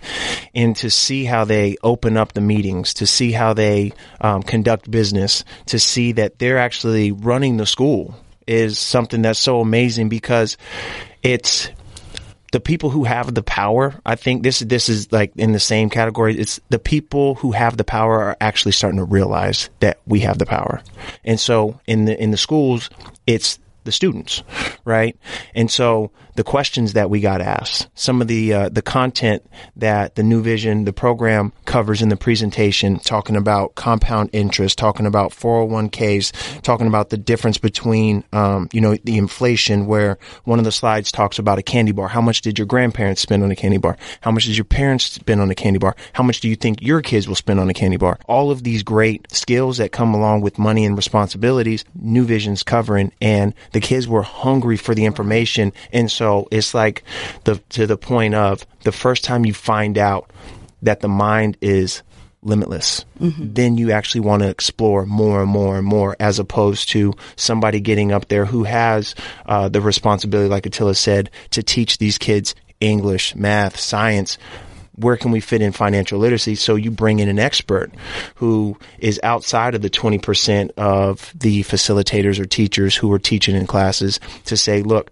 and to see how they open up the meetings, to see how they um, conduct business, to see that they're actually running the school is something that's so amazing because it's the people who have the power, I think this this is like in the same category. It's the people who have the power are actually starting to realize that we have the power. And so in the in the schools, it's the students, right? And so the questions that we got asked, some of the uh, the content that the Nuvision, the program covers in the presentation, talking about compound interest, talking about 401ks, talking about the difference between, um, you know, the inflation. Where one of the slides talks about a candy bar. How much did your grandparents spend on a candy bar? How much did your parents spend on a candy bar? How much do you think your kids will spend on a candy bar? All of these great skills that come along with money and responsibilities, Nuvision's covering, and the kids were hungry for the information, and so it's like the to the point of the first time you find out that the mind is limitless, then you actually want to explore more and more and more, as opposed to somebody getting up there who has uh, the responsibility, like Attila said, to teach these kids English, math, science. Where can we fit in financial literacy? So you bring in an expert who is outside of the 20% of the facilitators or teachers who are teaching in classes to say, look,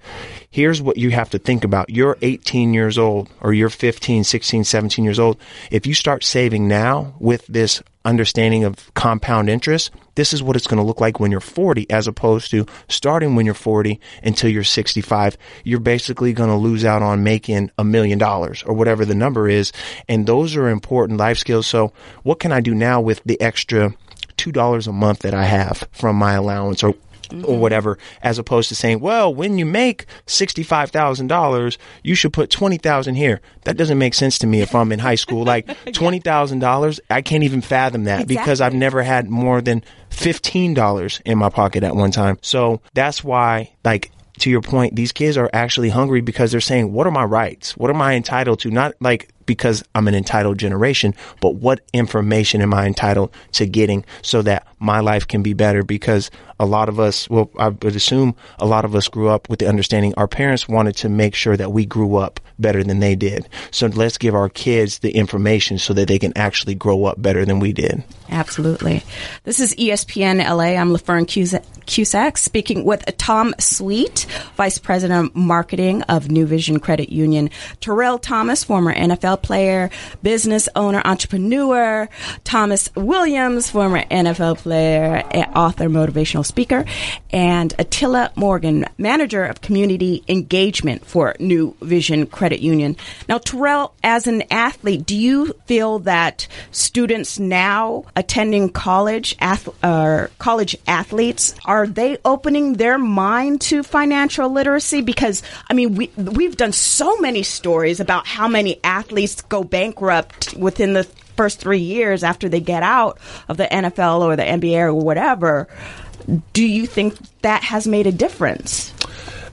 here's what you have to think about. You're 18 years old or you're 15, 16, 17 years old. If you start saving now with this understanding of compound interest, this is what it's going to look like when you're 40 as opposed to starting when you're 40 until you're 65. You're basically going to lose out on making a million dollars or whatever the number is. And those are important life skills. So what can I do now with the extra $2 a month that I have from my allowance or or mm-hmm. whatever, as opposed to saying, well, when you make $65,000, you should put 20,000 here. That doesn't make sense to me if I'm in high school. Like $20,000, I can't even fathom that because I've never had more than $15 in my pocket at one time. So that's why, like, to your point, these kids are actually hungry because they're saying, what are my rights? What am I entitled to? Not like because I'm an entitled generation, but what information am I entitled to getting so that my life can be better? Because a lot of us, well, I would assume a lot of us grew up with the understanding our parents wanted to make sure that we grew up better than they did. So let's give our kids the information so that they can actually grow up better than we did. Absolutely. This is ESPN LA. I'm LaFern Cusack, speaking with Tom Sweet, Vice President of Marketing of Nuvision Credit Union. Terrell Thomas, former NFL player, business owner, entrepreneur. Thomas Williams, former NFL player, author, motivational speaker. And Attila Morgan, manager of community engagement for Nuvision Credit Union. Now, Terrell, as an athlete, do you feel that students now attending college, ath- or college athletes, are they opening their mind to financial literacy? Because I mean, we we've done so many stories about how many athletes go bankrupt within the first three years after they get out of the NFL or the NBA or whatever. Do you think that has made a difference?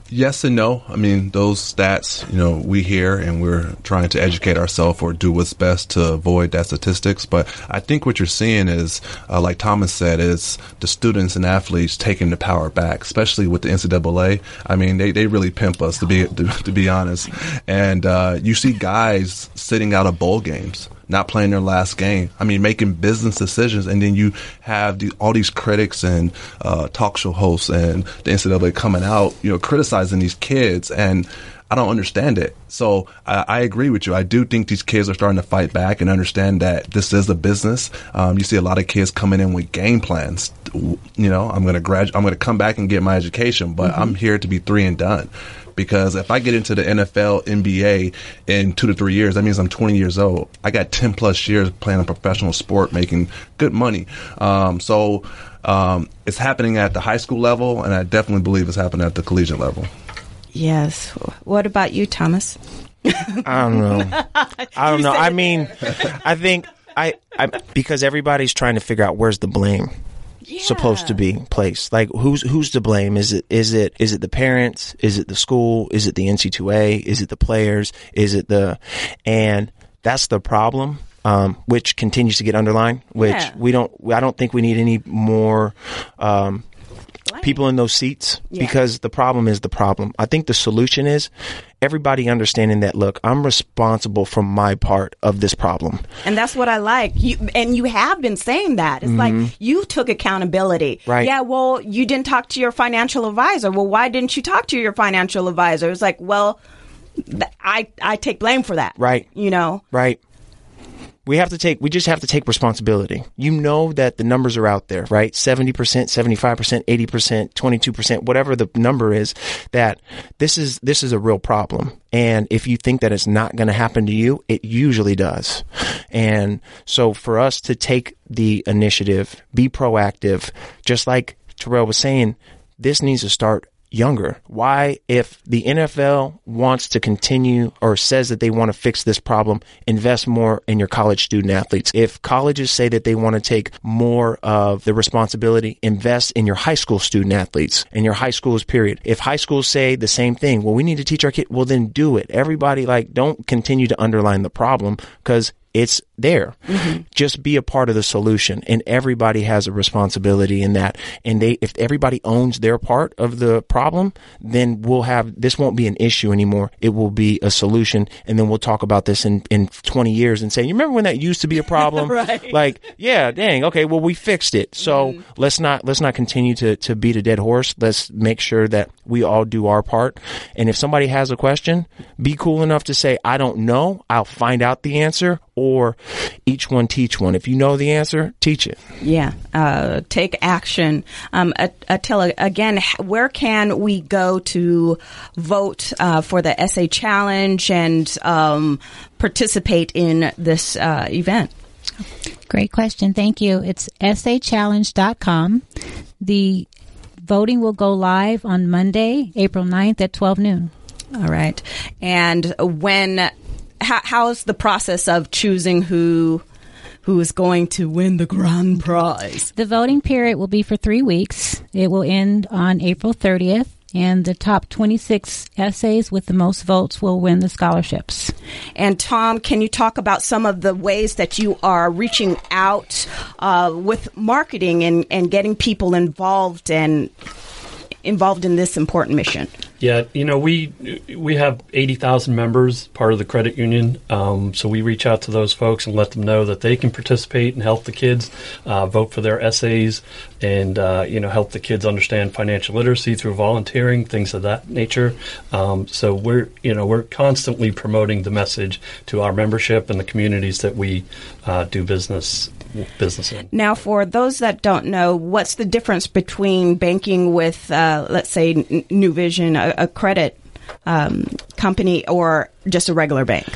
Yes and no. I mean, those stats, you know, we hear and we're trying to educate ourselves or do what's best to avoid that statistics. But I think what you're seeing is, uh, like Thomas said, is the students and athletes taking the power back, especially with the NCAA. I mean, they, they really pimp us to be to, to be honest. And uh, you see guys sitting out of bowl games not playing their last game. I mean, making business decisions, and then you have the, all these critics and uh, talk show hosts and the NCAA coming out, you know, criticizing these kids, and I don't understand it. So I, I, agree with you. I do think these kids are starting to fight back and understand that this is a business. Um, you see a lot of kids coming in with game plans. You know, I'm going to grad, I'm going to come back and get my education, but mm-hmm. I'm here to be three and done because if I get into the NFL, NBA in two to three years, that means I'm 20 years old. I got 10 plus years playing a professional sport, making good money. Um, so um, it's happening at the high school level, and I definitely believe it's happening at the collegiate level. Yes. What about you, Thomas? I don't know. I don't know. I mean, I think I, I because everybody's trying to figure out where's the blame yeah. supposed to be placed? Like who's who's to blame? Is it is it is it the parents? Is it the school? Is it the NC2A? Is it the players? Is it the and that's the problem. Um, which continues to get underlined. Which yeah. we don't. I don't think we need any more um, people in those seats yeah. because the problem is the problem. I think the solution is everybody understanding that look, I'm responsible for my part of this problem. And that's what I like. You and you have been saying that. It's mm-hmm. like you took accountability. Right. Yeah, well, you didn't talk to your financial advisor. Well, why didn't you talk to your financial advisor? It's like, well, I I take blame for that. Right. You know. Right we have to take we just have to take responsibility. You know that the numbers are out there, right? 70%, 75%, 80%, 22%, whatever the number is that this is this is a real problem. And if you think that it's not going to happen to you, it usually does. And so for us to take the initiative, be proactive, just like Terrell was saying, this needs to start younger? Why, if the NFL wants to continue or says that they want to fix this problem, invest more in your college student athletes? If colleges say that they want to take more of the responsibility, invest in your high school student athletes and your high schools, period. If high schools say the same thing, well, we need to teach our kid, well, then do it. Everybody, like, don't continue to underline the problem because it's there. Mm-hmm. Just be a part of the solution. And everybody has a responsibility in that. And they, if everybody owns their part of the problem, then we'll have, this won't be an issue anymore. It will be a solution. And then we'll talk about this in, in 20 years and say, you remember when that used to be a problem? right. Like, yeah, dang. Okay. Well, we fixed it. So mm. let's not, let's not continue to, to beat a dead horse. Let's make sure that we all do our part. And if somebody has a question, be cool enough to say, I don't know. I'll find out the answer or each one teach one. If you know the answer, teach it. Yeah, uh, take action. Um, Attila, again, where can we go to vote uh, for the essay challenge and um, participate in this uh, event? Great question. Thank you. It's essaychallenge.com. The voting will go live on Monday, April 9th at 12 noon. All right. And when how, how's the process of choosing who who is going to win the grand prize? The voting period will be for three weeks. It will end on April 30th, and the top 26 essays with the most votes will win the scholarships. And Tom, can you talk about some of the ways that you are reaching out uh, with marketing and, and getting people involved and involved in this important mission? Yeah, you know, we we have 80,000 members, part of the credit union. Um, so we reach out to those folks and let them know that they can participate and help the kids uh, vote for their essays and, uh, you know, help the kids understand financial literacy through volunteering, things of that nature. Um, so we're, you know, we're constantly promoting the message to our membership and the communities that we uh, do business business in. Now, for those that don't know, what's the difference between banking with, uh, let's say, Nuvision, a, a credit um, company, or just a regular bank?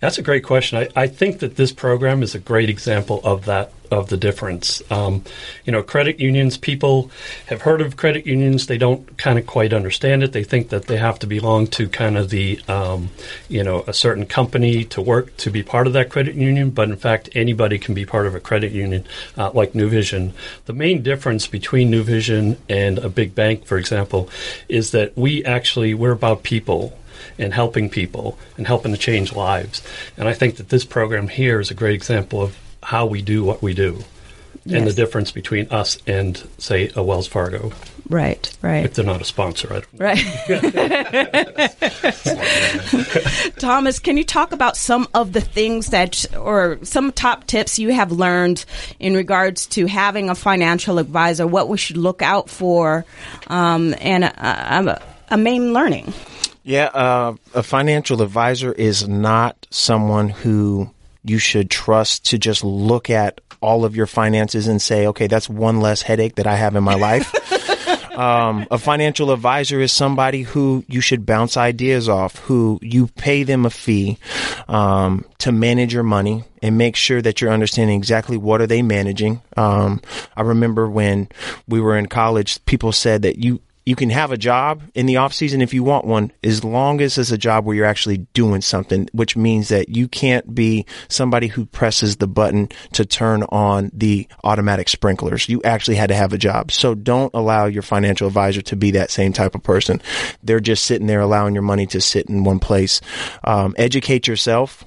That's a great question. I, I think that this program is a great example of that of the difference. Um, you know, credit unions. People have heard of credit unions. They don't kind of quite understand it. They think that they have to belong to kind of the, um, you know, a certain company to work to be part of that credit union. But in fact, anybody can be part of a credit union, uh, like Nuvision. The main difference between Nuvision and a big bank, for example, is that we actually we're about people and helping people and helping to change lives. And I think that this program here is a great example of how we do what we do and the difference between us and, say, a Wells Fargo. Right, right. If they're not a sponsor, I don't know. Right. Thomas, can you talk about some of the things that, or some top tips you have learned in regards to having a financial advisor, what we should look out for, um, and a, a, a main learning? Yeah, uh, a financial advisor is not someone who you should trust to just look at all of your finances and say, okay, that's one less headache that I have in my life. um, a financial advisor is somebody who you should bounce ideas off, who you pay them a fee um, to manage your money and make sure that you're understanding exactly what are they managing. Um, I remember when we were in college, people said that you you can have a job in the off season if you want one, as long as it's a job where you're actually doing something, which means that you can't be somebody who presses the button to turn on the automatic sprinklers. You actually had to have a job. So don't allow your financial advisor to be that same type of person. They're just sitting there allowing your money to sit in one place. Um, educate yourself.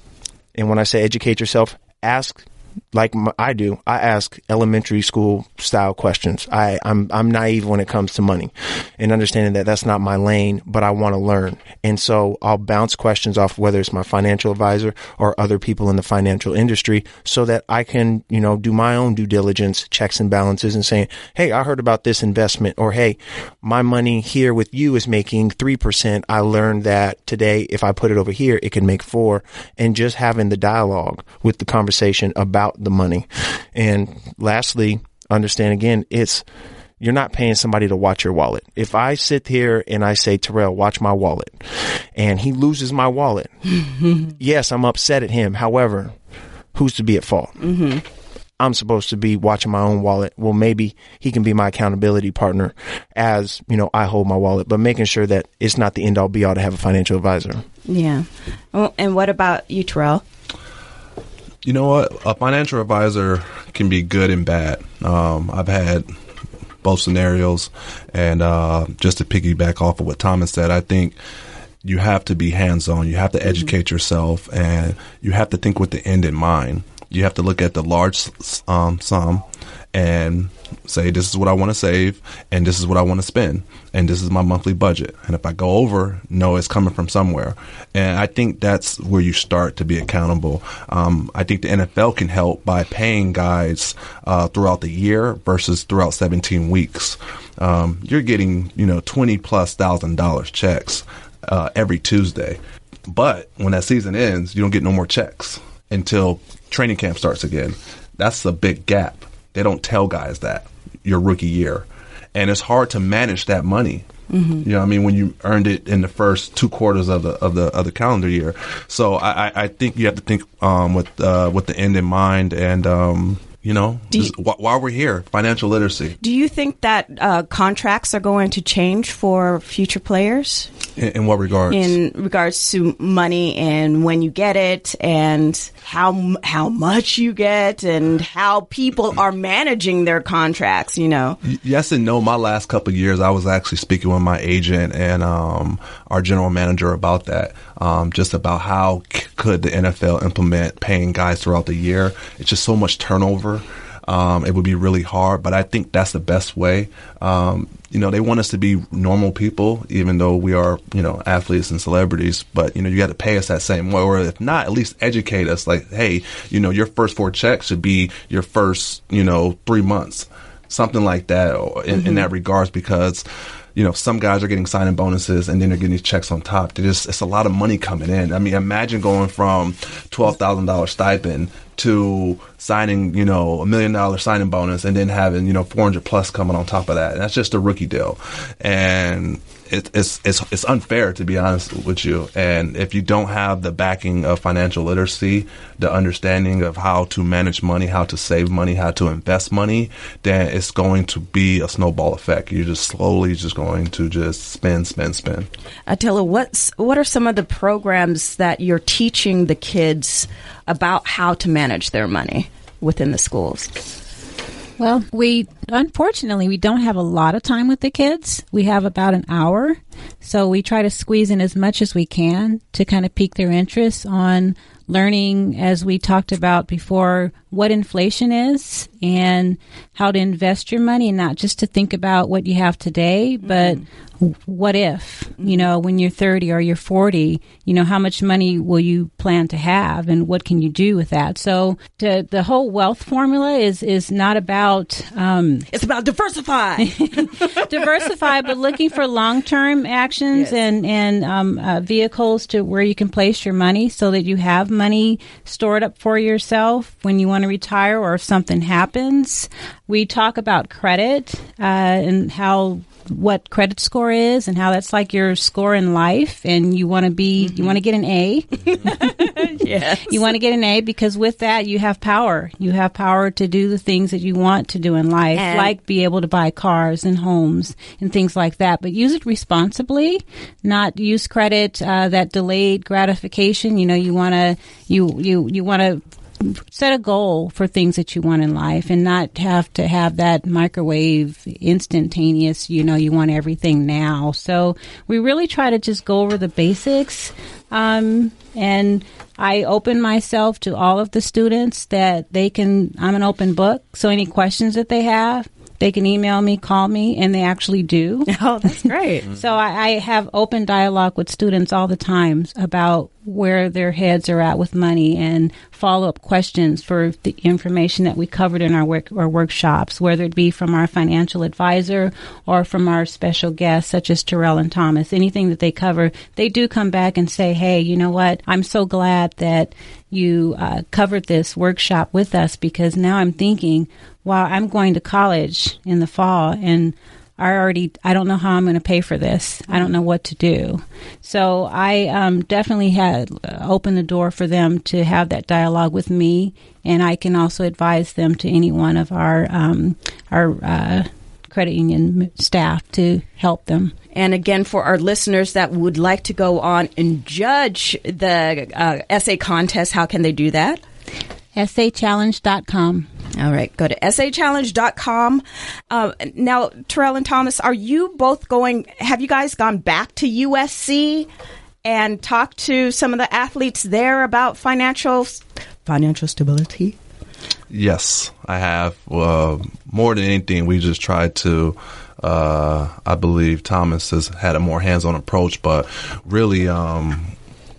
And when I say educate yourself, ask like I do, I ask elementary school style questions. I, I'm I'm naive when it comes to money, and understanding that that's not my lane, but I want to learn, and so I'll bounce questions off whether it's my financial advisor or other people in the financial industry, so that I can you know do my own due diligence, checks and balances, and saying, hey, I heard about this investment, or hey, my money here with you is making three percent. I learned that today, if I put it over here, it can make four, and just having the dialogue with the conversation about the money. And lastly, understand again, it's you're not paying somebody to watch your wallet. If I sit here and I say, Terrell, watch my wallet, and he loses my wallet, yes, I'm upset at him. However, who's to be at fault? Mm-hmm. I'm supposed to be watching my own wallet. Well, maybe he can be my accountability partner as, you know, I hold my wallet, but making sure that it's not the end all be all to have a financial advisor. Yeah. Well, and what about you, Terrell? You know what? A financial advisor can be good and bad. Um, I've had both scenarios, and uh, just to piggyback off of what Thomas said, I think you have to be hands on. You have to educate yourself, and you have to think with the end in mind. You have to look at the large um, sum and say, "This is what I want to save, and this is what I want to spend, and this is my monthly budget." And if I go over, no, it's coming from somewhere. And I think that's where you start to be accountable. Um, I think the NFL can help by paying guys uh, throughout the year versus throughout 17 weeks. Um, you're getting, you know, 20 plus thousand dollars checks uh, every Tuesday. But when that season ends, you don't get no more checks until training camp starts again. That's a big gap. They don't tell guys that your rookie year. And it's hard to manage that money. You know, what I mean, when you earned it in the first two quarters of the of the of the calendar year, so I, I- I think you have to think um, with uh, with the end in mind, and um, you know, you- just wh- while we're here, financial literacy. Do you think that uh, contracts are going to change for future players In, in what regards? in regards to money and when you get it and how how much you get and how people are managing their contracts? You know, Yes and no. My last couple of years, I was actually speaking with my agent and um, our general manager about that, um, just about how c- could the NFL implement paying guys throughout the year. It's just so much turnover. Um, it would be really hard, but I think that's the best way. Um, you know, they want us to be normal people, even though we are, you know, athletes and celebrities. But you know, you got to pay us that same way, or if not, at least educate us. Like, hey, you know, your first four checks should be your first, you know, three months something like that in, in mm-hmm. that regards because you know some guys are getting signing bonuses and then they're getting these checks on top. They're just, it's a lot of money coming in. I mean imagine going from $12000 stipend to signing you know a million dollar signing bonus and then having you know 400 plus coming on top of that. And that's just a rookie deal. And it, it's it's it's unfair to be honest with you. And if you don't have the backing of financial literacy, the understanding of how to manage money, how to save money, how to invest money, then it's going to be a snowball effect. You're just slowly just going to just spend, spend, spend. Attila, what's what are some of the programs that you're teaching the kids about how to manage their money within the schools? Well, we unfortunately we don't have a lot of time with the kids. We have about an hour, so we try to squeeze in as much as we can to kind of pique their interest on learning, as we talked about before, what inflation is and how to invest your money, and not just to think about what you have today, but what if, you know, when you're 30 or you're 40, you know, how much money will you plan to have and what can you do with that? So to, the whole wealth formula is, is not about, um, It's about diversify. diversify, but looking for long term actions Yes. and and um, uh, vehicles to where you can place your money, so that you have money stored up for yourself when you want to retire or if something happens. We talk about credit uh, and how what credit score is and how that's like your score in life and you want to be you want to get an A yes. you want to get an A because with that you have power. You have power to do the things that you want to do in life, And- like be able to buy cars and homes and things like that. But use it responsibly, not use credit uh, that delayed gratification. You know, you want to you you you want to set a goal for things that you want in life and not have to have that microwave instantaneous you know you want everything now so we really try to just go over the basics um, and i open myself to all of the students that they can i'm an open book so any questions that they have they can email me call me and they actually do Oh, that's great. so I, I have open dialogue with students all the times about where their heads are at with money and follow up questions for the information that we covered in our work our workshops, whether it be from our financial advisor or from our special guests such as Terrell and Thomas. Anything that they cover, they do come back and say, "Hey, you know what? I'm so glad that you uh, covered this workshop with us because now I'm thinking, wow, I'm going to college in the fall and." I already I don't know how I'm going to pay for this. I don't know what to do. So I um, definitely had uh, opened the door for them to have that dialogue with me, and I can also advise them to any one of our um, our uh, credit union staff to help them. And again, for our listeners that would like to go on and judge the uh, essay contest, how can they do that? essaychallenge.com. All right, go to essaychallenge.com. Uh, now, Terrell and Thomas, are you both going? Have you guys gone back to USC and talked to some of the athletes there about financial financial stability? Yes, I have. Uh, more than anything, we just tried to. Uh, I believe Thomas has had a more hands-on approach, but really, um,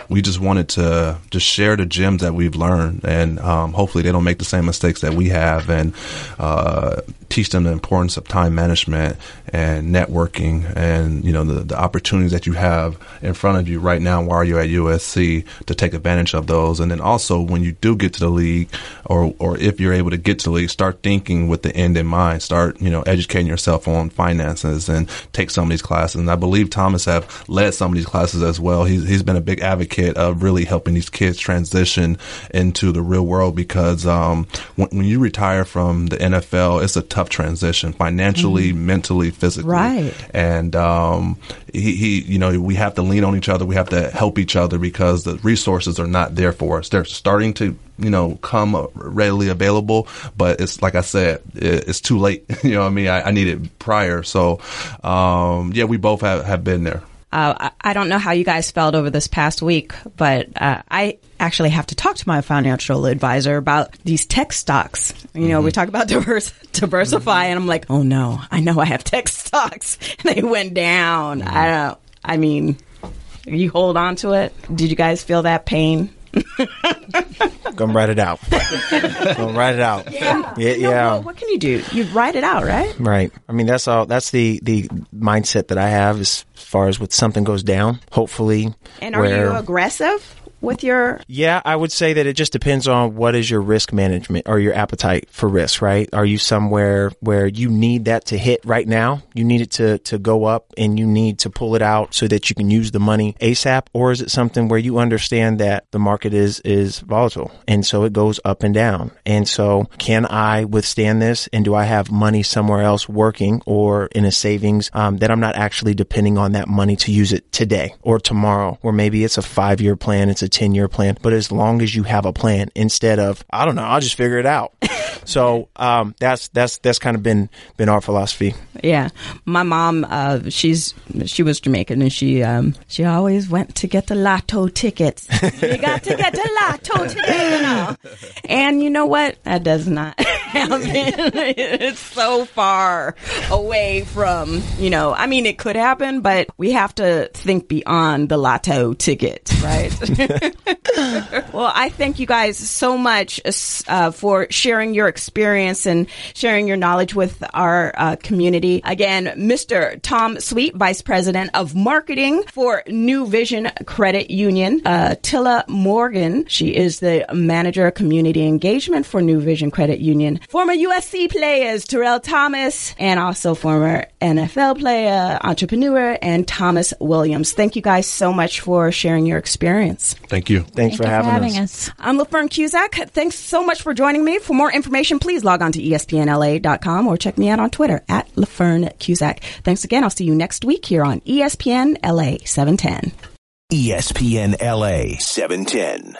we just wanted to just share the gems that we've learned, and um, hopefully, they don't make the same mistakes that we have, and uh, teach them the importance of time management and networking, and you know the, the opportunities that you have in front of you right now while you're at USC to take advantage of those, and then also when you do get to the league, or or if you're able to get to the league, start thinking with the end in mind. Start you know educating yourself on finances and take some of these classes. And I believe Thomas have led some of these classes as well. He's he's been a big advocate of really helping these kids transition into the real world because um, when, when you retire from the NFL, it's a tough transition financially, mentally, physically. Right. And um, he, he, you know, we have to lean on each other. We have to help each other because the resources are not there for us. They're starting to, you know, come readily available, but it's like I said, it, it's too late. you know what I mean? I, I need it prior. So, um, yeah, we both have, have been there. Uh, I don't know how you guys felt over this past week, but uh, I actually have to talk to my financial advisor about these tech stocks. You know, we talk about diverse, diversify, and I'm like, oh no, I know I have tech stocks, and they went down. I don't. I mean, you hold on to it. Did you guys feel that pain? Gonna write it out. Gonna write it out. Yeah, yeah. No, what can you do? You write it out, right? Right. I mean, that's all. That's the the mindset that I have as far as when something goes down. Hopefully, And are where you aggressive with your? Yeah, I would say that it just depends on what is your risk management or your appetite for risk, right? Are you somewhere where you need that to hit right now? You need it to, to go up and you need to pull it out so that you can use the money ASAP? Or is it something where you understand that the market is, is volatile and so it goes up and down? And so can I withstand this? And do I have money somewhere else working or in a savings um, that I'm not actually depending on that money to use it today or tomorrow? Or maybe it's a five year plan, it's a 10 year plan. But as long as you have a plan instead of, I don't know, I'll just figure it out. so um, that's, that's, that's kind of been, been our philosophy. Yeah, my mom, uh, she's she was Jamaican, and she um, she always went to get the lotto tickets. you got to get the lotto tickets, you know. And you know what? That does not happen. it's so far away from you know. I mean, it could happen, but we have to think beyond the lotto tickets, right? well, I thank you guys so much uh, for sharing your experience and sharing your knowledge with our uh, community. Again, Mr. Tom Sweet, Vice President of Marketing for Nuvision Credit Union. Uh, Tilla Morgan, she is the Manager of Community Engagement for Nuvision Credit Union. Former USC players Terrell Thomas and also former NFL player, entrepreneur, and Thomas Williams. Thank you guys so much for sharing your experience. Thank you. Thanks Thank for you having, for having us. us. I'm LaFern Cusack. Thanks so much for joining me. For more information, please log on to espnla.com or check me out on Twitter at LaFern Cusack. Thanks again. I'll see you next week here on ESPN LA 710. ESPN LA 710.